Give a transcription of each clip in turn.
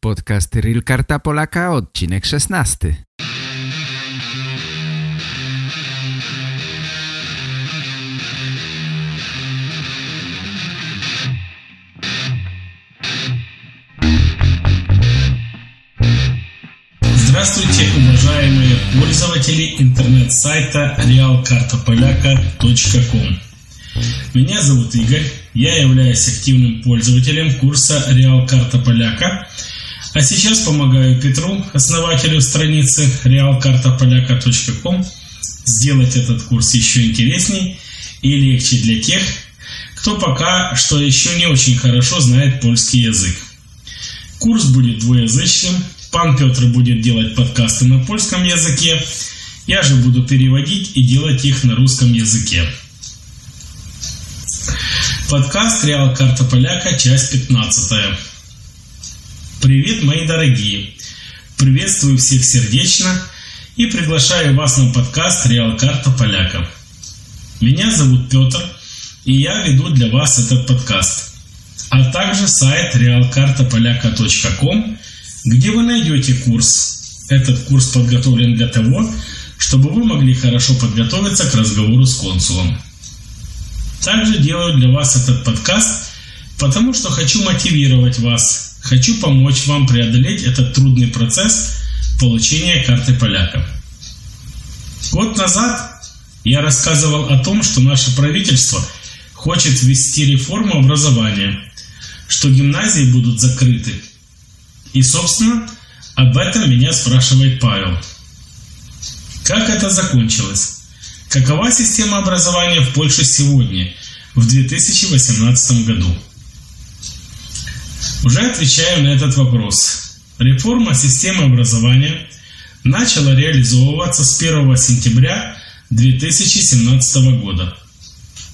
Podcast Real Karta Polaka, odcinek 16. Здравствуйте, уважаемые пользователи интернет-сайта realkartapolyaka.com Меня зовут Игорь, я являюсь активным пользователем курса Реал Карта Поляка, а сейчас помогаю Петру, основателю страницы realkartapolyaka.com, сделать этот курс еще интересней и легче для тех, кто пока что еще не очень хорошо знает польский язык. Курс будет двуязычным, пан Петр будет делать подкасты на польском языке, я же буду переводить и делать их на русском языке. Подкаст «Реал Карта Поляка», часть 15. Привет, мои дорогие! Приветствую всех сердечно и приглашаю вас на подкаст «Реал Карта Поляка». Меня зовут Петр, и я веду для вас этот подкаст, а также сайт realkartapolaka.com, где вы найдете курс. Этот курс подготовлен для того, чтобы вы могли хорошо подготовиться к разговору с консулом. Также делаю для вас этот подкаст, потому что хочу мотивировать вас, хочу помочь вам преодолеть этот трудный процесс получения карты поляка. Год назад я рассказывал о том, что наше правительство хочет ввести реформу образования, что гимназии будут закрыты. И, собственно, об этом меня спрашивает Павел. Как это закончилось? Какова система образования в Польше сегодня, в 2018 году? Уже отвечаю на этот вопрос. Реформа системы образования начала реализовываться с 1 сентября 2017 года.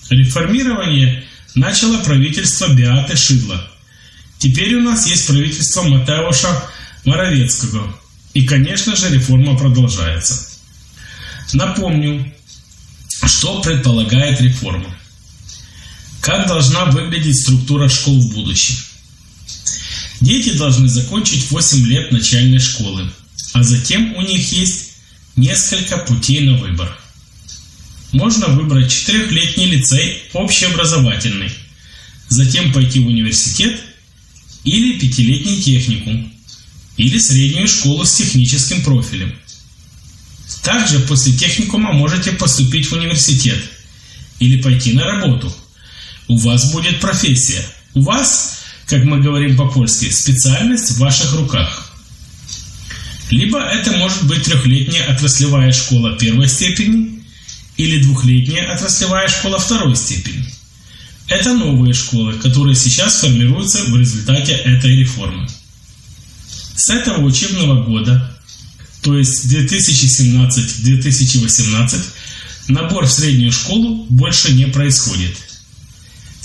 Реформирование начало правительство Биаты Шидла. Теперь у нас есть правительство Матеуша Моровецкого. И, конечно же, реформа продолжается. Напомню, что предполагает реформа? Как должна выглядеть структура школ в будущем? Дети должны закончить 8 лет начальной школы, а затем у них есть несколько путей на выбор. Можно выбрать четырехлетний лицей общеобразовательный, затем пойти в университет или пятилетний техникум, или среднюю школу с техническим профилем – также после техникума можете поступить в университет или пойти на работу. У вас будет профессия. У вас, как мы говорим по-польски, специальность в ваших руках. Либо это может быть трехлетняя отраслевая школа первой степени или двухлетняя отраслевая школа второй степени. Это новые школы, которые сейчас формируются в результате этой реформы. С этого учебного года то есть 2017-2018, набор в среднюю школу больше не происходит.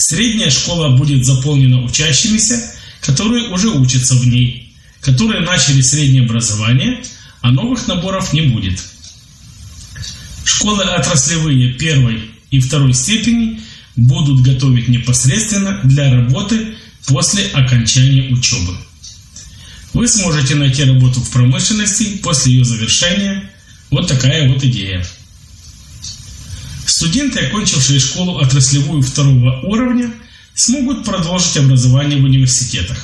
Средняя школа будет заполнена учащимися, которые уже учатся в ней, которые начали среднее образование, а новых наборов не будет. Школы отраслевые первой и второй степени будут готовить непосредственно для работы после окончания учебы. Вы сможете найти работу в промышленности после ее завершения. Вот такая вот идея. Студенты, окончившие школу отраслевую второго уровня, смогут продолжить образование в университетах.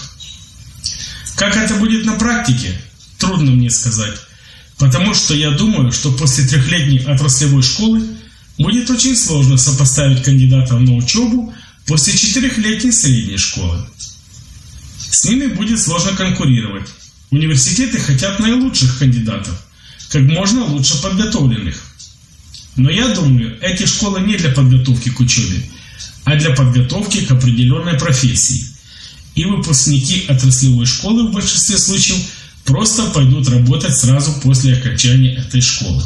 Как это будет на практике, трудно мне сказать, потому что я думаю, что после трехлетней отраслевой школы будет очень сложно сопоставить кандидатов на учебу после четырехлетней средней школы. С ними будет сложно конкурировать. Университеты хотят наилучших кандидатов, как можно лучше подготовленных. Но я думаю, эти школы не для подготовки к учебе, а для подготовки к определенной профессии. И выпускники отраслевой школы в большинстве случаев просто пойдут работать сразу после окончания этой школы.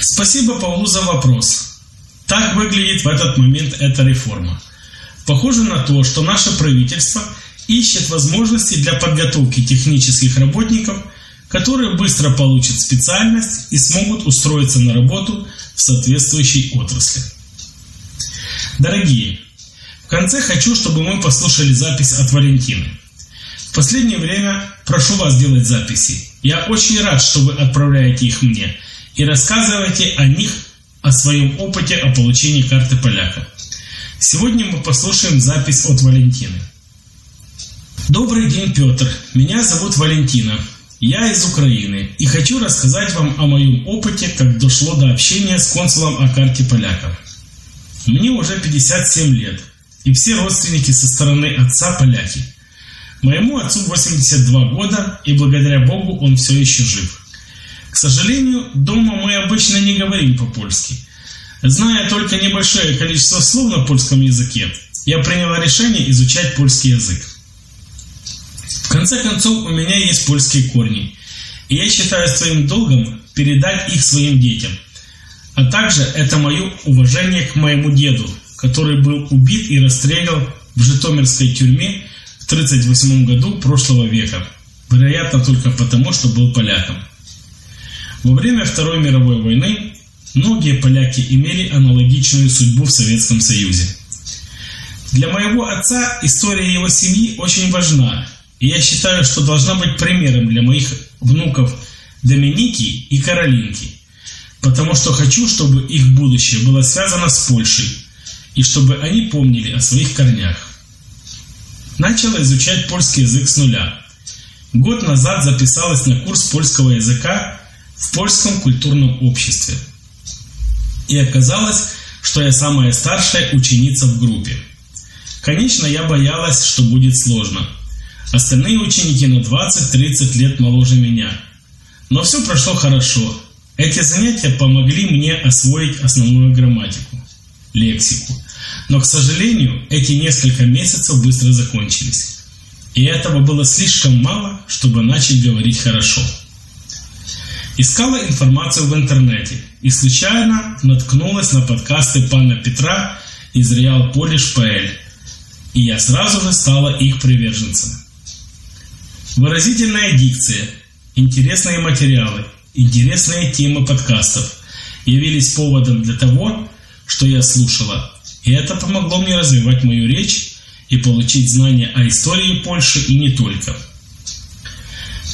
Спасибо Павлу за вопрос. Так выглядит в этот момент эта реформа. Похоже на то, что наше правительство ищет возможности для подготовки технических работников, которые быстро получат специальность и смогут устроиться на работу в соответствующей отрасли. Дорогие, в конце хочу, чтобы мы послушали запись от Валентины. последнее время прошу вас делать записи. Я очень рад, что вы отправляете их мне и рассказываете о них, о своем опыте о получении карты поляка. Сегодня мы послушаем запись от Валентины. Добрый день, Петр. Меня зовут Валентина. Я из Украины и хочу рассказать вам о моем опыте, как дошло до общения с консулом о карте поляка. Мне уже 57 лет, и все родственники со стороны отца поляки. Моему отцу 82 года, и благодаря Богу он все еще жив. К сожалению, дома мы обычно не говорим по-польски. Зная только небольшое количество слов на польском языке, я приняла решение изучать польский язык. В конце концов, у меня есть польские корни, и я считаю своим долгом передать их своим детям. А также это мое уважение к моему деду, который был убит и расстрелян в Житомирской тюрьме в 1938 году прошлого века, вероятно только потому, что был поляком. Во время Второй мировой войны многие поляки имели аналогичную судьбу в Советском Союзе. Для моего отца история его семьи очень важна, я считаю, что должна быть примером для моих внуков Доминики и Каролинки, потому что хочу, чтобы их будущее было связано с Польшей, и чтобы они помнили о своих корнях. Начала изучать польский язык с нуля. Год назад записалась на курс польского языка в польском культурном обществе. И оказалось, что я самая старшая ученица в группе. Конечно, я боялась, что будет сложно – Остальные ученики на 20-30 лет моложе меня. Но все прошло хорошо. Эти занятия помогли мне освоить основную грамматику, лексику. Но, к сожалению, эти несколько месяцев быстро закончились. И этого было слишком мало, чтобы начать говорить хорошо. Искала информацию в интернете и случайно наткнулась на подкасты пана Петра из Real Polish PL, и я сразу же стала их приверженцем. Выразительная дикция, интересные материалы, интересные темы подкастов явились поводом для того, что я слушала, и это помогло мне развивать мою речь и получить знания о истории Польши и не только.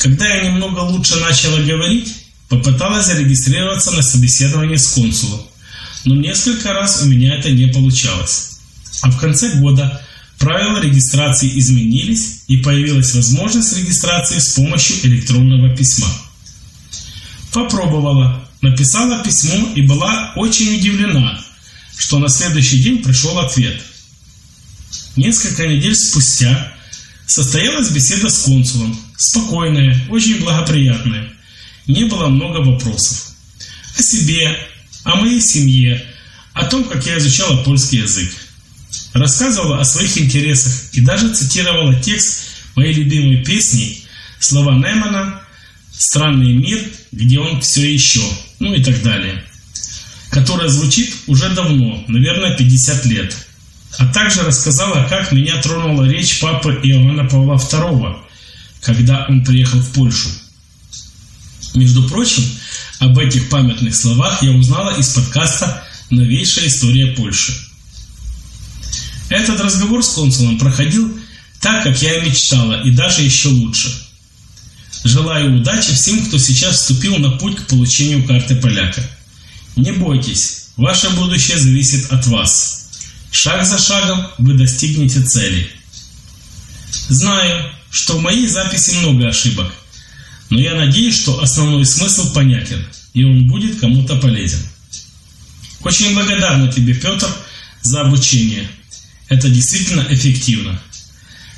Когда я немного лучше начала говорить, попыталась зарегистрироваться на собеседование с консулом, но несколько раз у меня это не получалось. А в конце года Правила регистрации изменились и появилась возможность регистрации с помощью электронного письма. Попробовала, написала письмо и была очень удивлена, что на следующий день пришел ответ. Несколько недель спустя состоялась беседа с консулом, спокойная, очень благоприятная. Не было много вопросов. О себе, о моей семье, о том, как я изучала польский язык рассказывала о своих интересах и даже цитировала текст моей любимой песни слова Немана «Странный мир, где он все еще», ну и так далее, которая звучит уже давно, наверное, 50 лет. А также рассказала, как меня тронула речь папы Иоанна Павла II, когда он приехал в Польшу. Между прочим, об этих памятных словах я узнала из подкаста «Новейшая история Польши». Этот разговор с консулом проходил так, как я и мечтала, и даже еще лучше. Желаю удачи всем, кто сейчас вступил на путь к получению карты поляка. Не бойтесь, ваше будущее зависит от вас. Шаг за шагом вы достигнете цели. Знаю, что в моей записи много ошибок, но я надеюсь, что основной смысл понятен, и он будет кому-то полезен. Очень благодарна тебе, Петр, за обучение. Это действительно эффективно.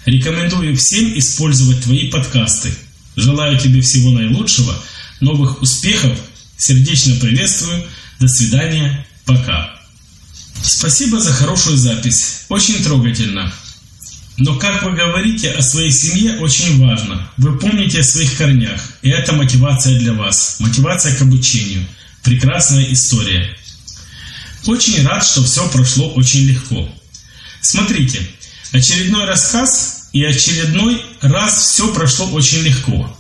Рекомендую всем использовать твои подкасты. Желаю тебе всего наилучшего, новых успехов, сердечно приветствую, до свидания, пока. Спасибо за хорошую запись, очень трогательно. Но как вы говорите о своей семье, очень важно. Вы помните о своих корнях, и это мотивация для вас, мотивация к обучению. Прекрасная история. Очень рад, что все прошло очень легко. Смотрите, очередной рассказ и очередной раз все прошло очень легко.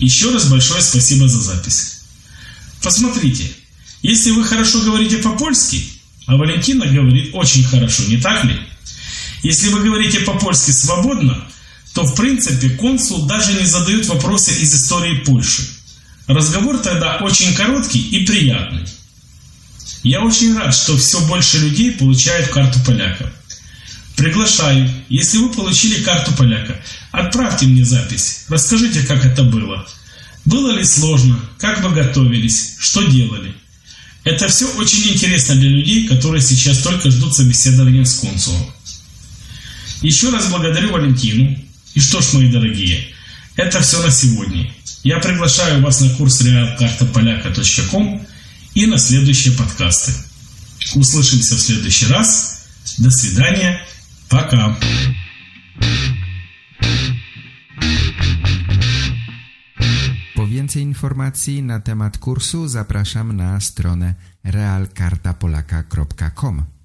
Еще раз большое спасибо за запись. Посмотрите, если вы хорошо говорите по-польски, а Валентина говорит очень хорошо, не так ли? Если вы говорите по-польски свободно, то в принципе консул даже не задает вопросы из истории Польши. Разговор тогда очень короткий и приятный. Я очень рад, что все больше людей получают карту поляка. Приглашаю, если вы получили карту поляка, отправьте мне запись, расскажите, как это было. Было ли сложно, как вы готовились, что делали. Это все очень интересно для людей, которые сейчас только ждут собеседования с консулом. Еще раз благодарю Валентину. И что ж, мои дорогие, это все на сегодня. Я приглашаю вас на курс realkartapoляka.com и на следующие подкасты. Услышимся в следующий раз. До свидания. Fuck. Po więcej informacji na temat kursu zapraszam na stronę realkartapolaka.com.